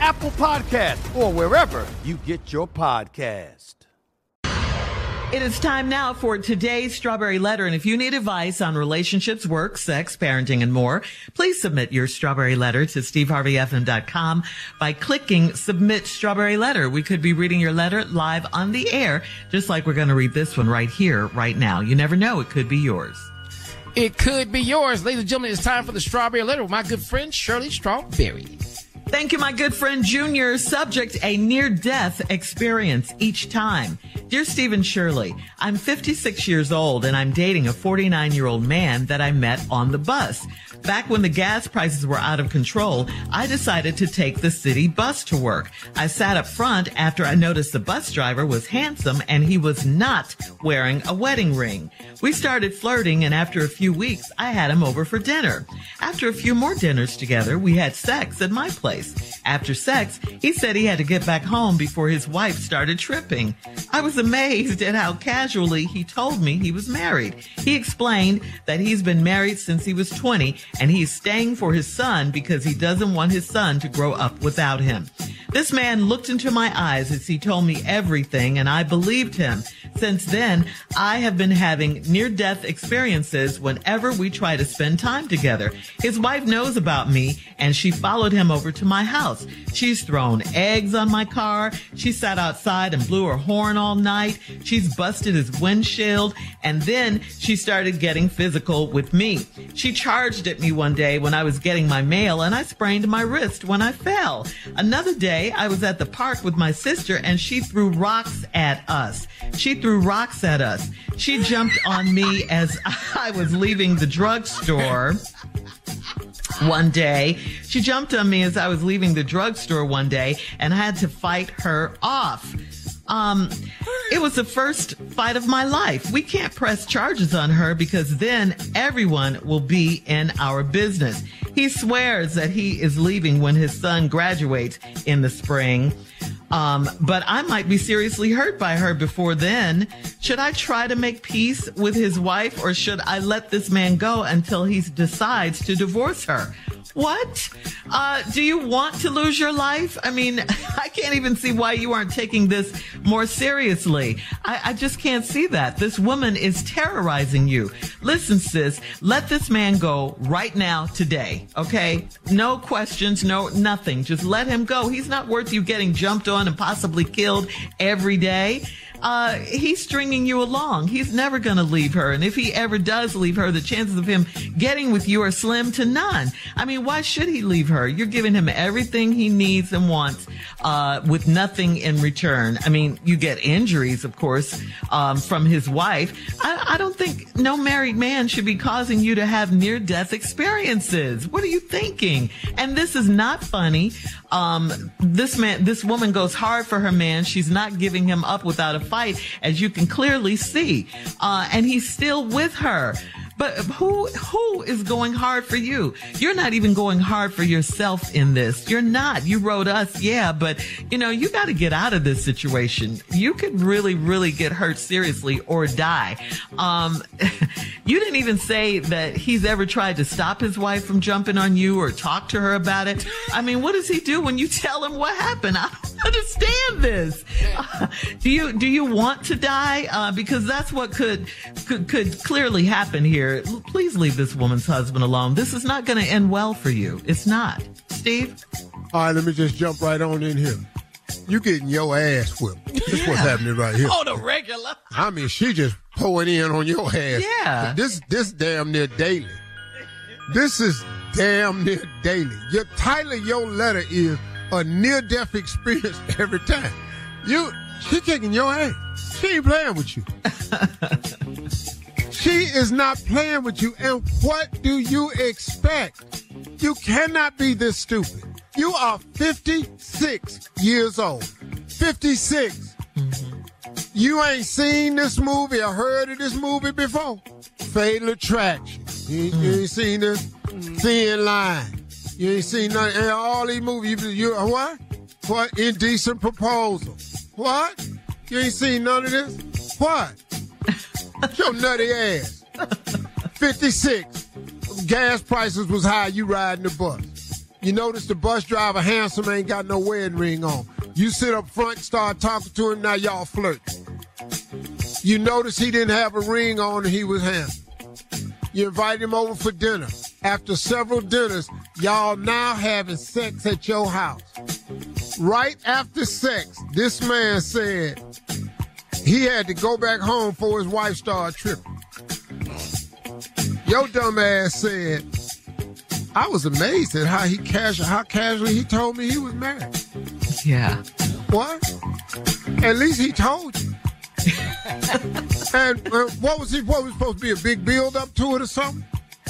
Apple Podcast, or wherever you get your podcast. It is time now for today's Strawberry Letter. And if you need advice on relationships, work, sex, parenting, and more, please submit your Strawberry Letter to steveharveyfm.com by clicking Submit Strawberry Letter. We could be reading your letter live on the air, just like we're going to read this one right here, right now. You never know. It could be yours. It could be yours. Ladies and gentlemen, it's time for the Strawberry Letter with my good friend Shirley Strawberry. Thank you, my good friend Junior. Subject, a near death experience each time. Dear Stephen Shirley, I'm 56 years old and I'm dating a 49 year old man that I met on the bus. Back when the gas prices were out of control, I decided to take the city bus to work. I sat up front after I noticed the bus driver was handsome and he was not wearing a wedding ring. We started flirting and after a few weeks, I had him over for dinner. After a few more dinners together, we had sex at my place. After sex, he said he had to get back home before his wife started tripping. I was amazed at how casually he told me he was married. He explained that he's been married since he was 20 and he's staying for his son because he doesn't want his son to grow up without him. This man looked into my eyes as he told me everything and I believed him. Since then, I have been having near death experiences whenever we try to spend time together. His wife knows about me and she followed him over to my house. She's thrown eggs on my car. She sat outside and blew her horn all night. She's busted his windshield and then she started getting physical with me. She charged at me one day when I was getting my mail and I sprained my wrist when I fell. Another day I was at the park with my sister and she threw rocks at us. She threw rocks at us. She jumped on me as I was leaving the drugstore one day. She jumped on me as I was leaving the drugstore one day and I had to fight her off. Um, it was the first fight of my life. We can't press charges on her because then everyone will be in our business. He swears that he is leaving when his son graduates in the spring. Um, but I might be seriously hurt by her before then. Should I try to make peace with his wife or should I let this man go until he decides to divorce her? What? Uh, do you want to lose your life? I mean, I can't even see why you aren't taking this more seriously. I, I just can't see that. This woman is terrorizing you. Listen, sis, let this man go right now, today. Okay? No questions, no nothing. Just let him go. He's not worth you getting jumped on and possibly killed every day. Uh, he's stringing you along. He's never going to leave her. And if he ever does leave her, the chances of him getting with you are slim to none. I mean, why should he leave her? You're giving him everything he needs and wants, uh, with nothing in return. I mean, you get injuries, of course, um, from his wife. I, I don't think no married man should be causing you to have near death experiences. What are you thinking? And this is not funny. Um, this man, this woman goes hard for her man. She's not giving him up without a fight, as you can clearly see. Uh, and he's still with her. But who who is going hard for you? You're not even going hard for yourself in this. You're not. You wrote us, yeah, but you know, you got to get out of this situation. You could really, really get hurt seriously or die. Um, you didn't even say that he's ever tried to stop his wife from jumping on you or talk to her about it. I mean, what does he do when you tell him what happened? I don't understand this. Uh, do you do you want to die? Uh, because that's what could could could clearly happen here please leave this woman's husband alone. This is not going to end well for you. It's not. Steve? All right, let me just jump right on in here. You getting your ass whipped. This yeah. what's happening right here. Oh, the regular. I mean, she just pulling in on your ass. Yeah. This this damn near daily. This is damn near daily. Your title of your letter is a near death experience every time. You she kicking your ass. She ain't playing with you. She is not playing with you. And what do you expect? You cannot be this stupid. You are 56 years old. 56. Mm-hmm. You ain't seen this movie or heard of this movie before. Fatal Attraction. You, you ain't seen this Thin Line. You ain't seen none, and all these movies. You, you what? What? Indecent Proposal. What? You ain't seen none of this? What? Your nutty ass. 56. Gas prices was high. You riding the bus. You notice the bus driver handsome ain't got no wedding ring on. You sit up front, start talking to him. Now y'all flirt. You notice he didn't have a ring on and he was handsome. You invite him over for dinner. After several dinners, y'all now having sex at your house. Right after sex, this man said, he had to go back home for his wife started tripping. Your dumb ass said, I was amazed at how he casual, how casually he told me he was married. Yeah. What? At least he told you. and uh, what was he? What was supposed to be a big build up to it or something?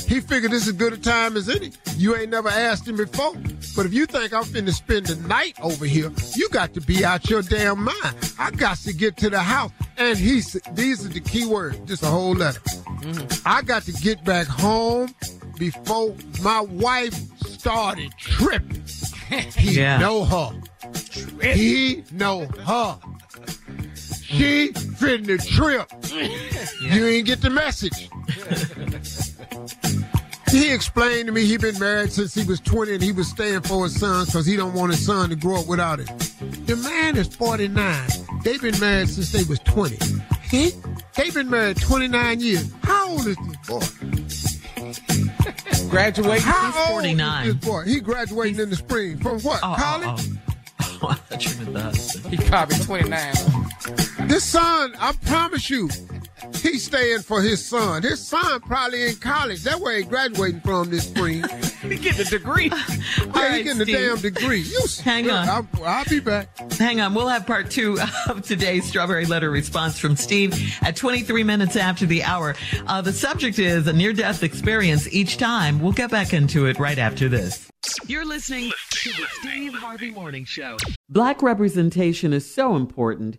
He figured this is as good a time as any. You ain't never asked him before. But if you think I'm finna spend the night over here, you got to be out your damn mind. I got to get to the house. And he said, these are the key words, just a whole letter. Mm-hmm. I got to get back home before my wife started tripping. He yeah. know her. He know her. She finna trip. Yeah. You ain't get the message. He explained to me he been married since he was 20 and he was staying for his son because he don't want his son to grow up without him. The man is 49. They've been married since they was 20. He, they've been married 29 years. How old is this boy? Graduating. How He's 49. Old is this boy? He graduating He's... in the spring. From what? Oh, College? Oh, oh. oh He's probably 29. This son, I promise you, He's staying for his son. His son probably in college. That's where he's graduating from this spring. he getting a degree. yeah, right, he getting Steve. a damn degree. You hang on. I'll, I'll, be back. Hang on. We'll have part two of today's strawberry letter response from Steve at 23 minutes after the hour. Uh, the subject is a near-death experience each time. We'll get back into it right after this. You're listening to the Steve Harvey Morning Show. Black representation is so important.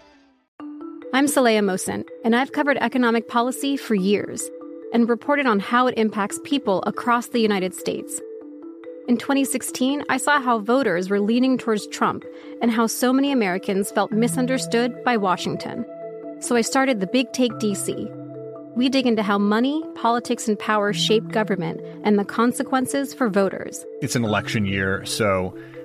I'm Saleha Mohsin, and I've covered economic policy for years and reported on how it impacts people across the United States. In 2016, I saw how voters were leaning towards Trump and how so many Americans felt misunderstood by Washington. So I started the Big Take DC. We dig into how money, politics, and power shape government and the consequences for voters. It's an election year, so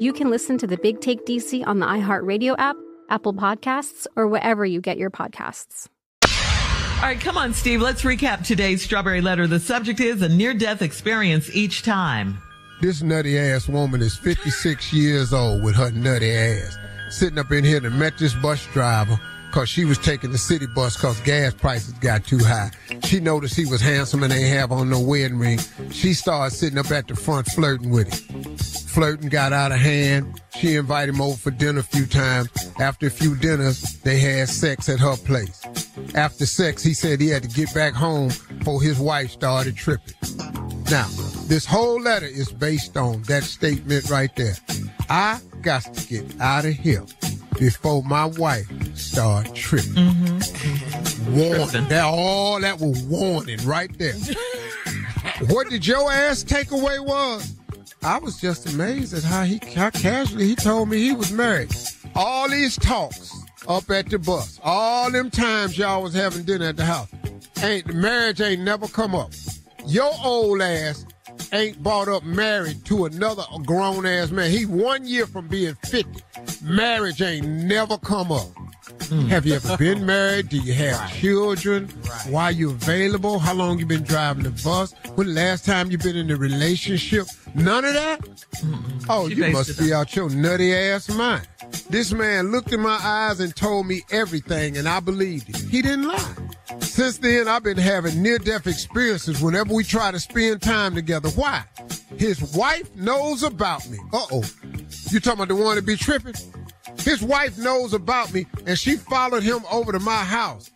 you can listen to the Big Take DC on the iHeartRadio app Apple Podcasts, or wherever you get your podcasts. All right, come on, Steve. Let's recap today's Strawberry Letter. The subject is a near death experience each time. This nutty ass woman is 56 years old with her nutty ass. Sitting up in here and met this bus driver because she was taking the city bus because gas prices got too high. She noticed he was handsome and ain't have on no wedding ring. She started sitting up at the front flirting with him. Flirting got out of hand. She invited him over for dinner a few times. After a few dinners, they had sex at her place. After sex, he said he had to get back home before his wife started tripping. Now, this whole letter is based on that statement right there. I got to get out of here before my wife start tripping. Mm-hmm. Warning. That all that was warning right there. what did your ass takeaway was? I was just amazed at how he how casually he told me he was married. All these talks up at the bus, all them times y'all was having dinner at the house, ain't the marriage ain't never come up. Your old ass ain't brought up married to another grown ass man. He one year from being 50. Marriage ain't never come up. Mm. Have you ever been married? Do you have right. children? Right. Why you available? How long you been driving the bus? When the last time you been in a relationship? None of that? Oh, She you must be out your nutty ass mind. This man looked in my eyes and told me everything, and I believed it. He didn't lie. Since then, I've been having near death experiences whenever we try to spend time together. Why? His wife knows about me. Uh oh. You talking about the one that be tripping? His wife knows about me, and she followed him over to my house.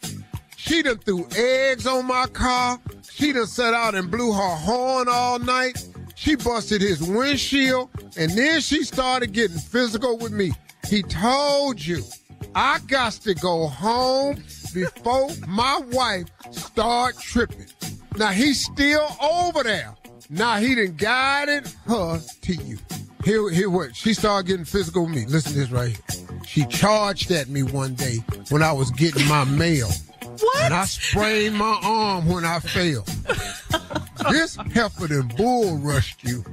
She done threw eggs on my car. She done set out and blew her horn all night. She busted his windshield, and then she started getting physical with me. He told you, I got to go home before my wife start tripping. Now he's still over there. Now he done guided her to you. Here, here what? She started getting physical with me. Listen to this right here. She charged at me one day when I was getting my mail. What? And I sprained my arm when I fell. this heifer done bull rushed you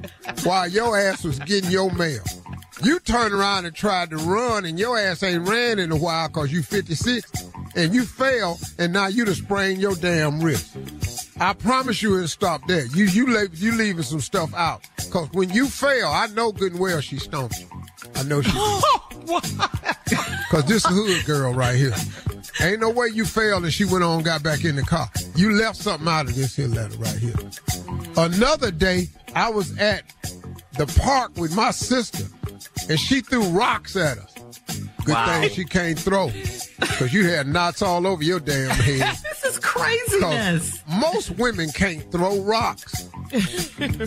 while your ass was getting your mail. You turned around and tried to run, and your ass ain't ran in a while because you 56, and you fell, and now you done sprained your damn wrist. I promise you it'll stop there. You you leave, you leaving some stuff out. Cause when you fail, I know good and well she stomped you. I know she did. Cause this hood girl right here. Ain't no way you failed and she went on and got back in the car. You left something out of this here letter right here. Another day, I was at the park with my sister and she threw rocks at us. Good Wow. thing she can't throw. Cause you had knots all over your damn head. this is craziness. Most women can't throw rocks.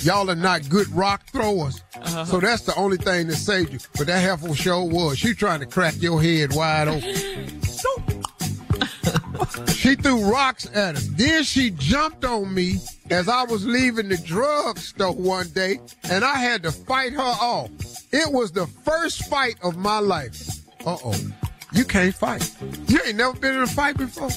Y'all are not good rock throwers. Uh-huh. So that's the only thing that saved you. But that heifer show was. She trying to crack your head wide open. she threw rocks at us. Then she jumped on me as I was leaving the drugstore one day, and I had to fight her off. It was the first fight of my life. Uh oh. You can't fight. You ain't never been in a fight before.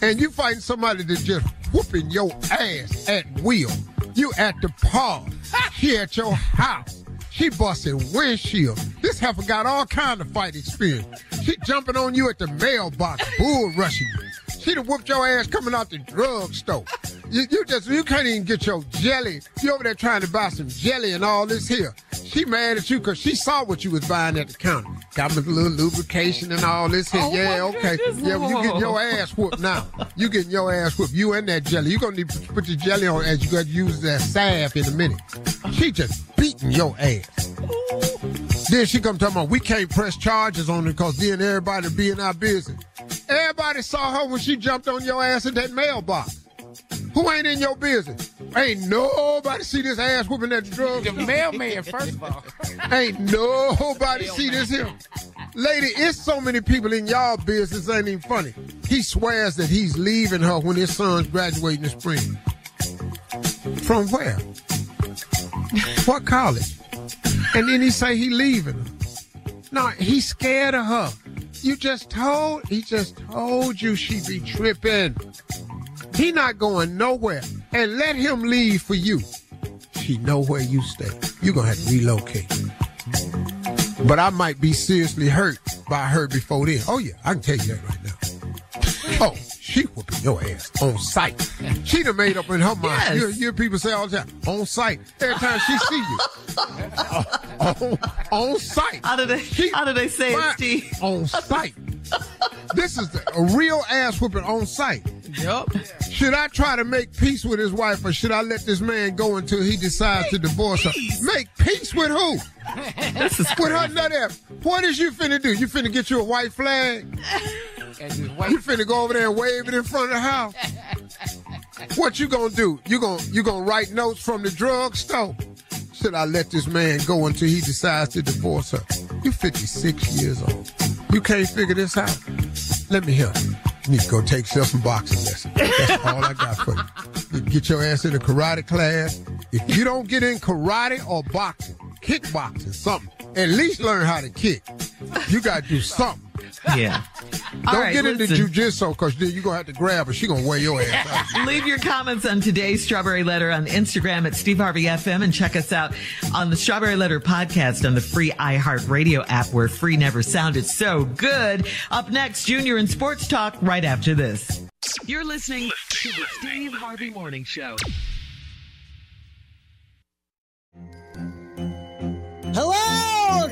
And you fighting somebody that's just whooping your ass at will. You at the park. She at your house. She busting windshield. This heifer got all kind of fight experience. She jumping on you at the mailbox, bull rushing you. She done whooped your ass coming out the drugstore. You, you just you can't even get your jelly. You over there trying to buy some jelly and all this here. She mad at you because she saw what you was buying at the counter. Got me a little lubrication and all this here. Oh, yeah, okay. goodness. Yeah, well, you getting your ass whooped now. You getting your ass whooped. You and that jelly. You gonna need to put your jelly on as you got to use that salve in a minute. She just beating your ass. Then she come talking about we can't press charges on her because then everybody be in our business. Everybody saw her when she jumped on your ass in that mailbox. Who ain't in your business? Ain't nobody see this ass whooping at the drug. The mailman, first of all. Ain't nobody see this here. Lady, it's so many people in y'all business ain't even funny. He swears that he's leaving her when his son's graduating in spring. From where? What college? And then he say he leaving her. No, he's scared of her. You just told, he just told you she be tripping. He not going nowhere. And let him leave for you. She know where you stay. You gonna have to relocate. But I might be seriously hurt by her before then. Oh yeah, I can tell you that right now. Oh, she whooping your ass on sight. She done made up in her mind. Yes. You, you hear people say all the time, on sight. Every time she see you. Oh, on, on sight. How do they, how do they say it, Steve? On sight. This is the, a real ass whooping on sight. Yep. Should I try to make peace with his wife or should I let this man go until he decides to divorce her? Make peace with who? This is With her nut ass. What is you finna do? You finna get you a white flag? You finna go over there and wave it in front of the house? What you gonna do? You gonna you gonna write notes from the drugstore? Should I let this man go until he decides to divorce her? You 56 years old. You can't figure this out. Let me help you. You need to go take yourself some boxing lessons. That's all I got for you. You get your ass in a karate class. If you don't get in karate or boxing, kickboxing, something, at least learn how to kick. You gotta do something. Yeah. Don't All right, get into listen. jujitsu because then you're gonna have to grab her. She gonna wear your ass out. Leave your comments on today's Strawberry Letter on Instagram at Steve Harvey FM and check us out on the Strawberry Letter podcast on the free iHeartRadio app where free never sounded so good. Up next, Junior in Sports Talk right after this. You're listening to the Steve Harvey Morning Show.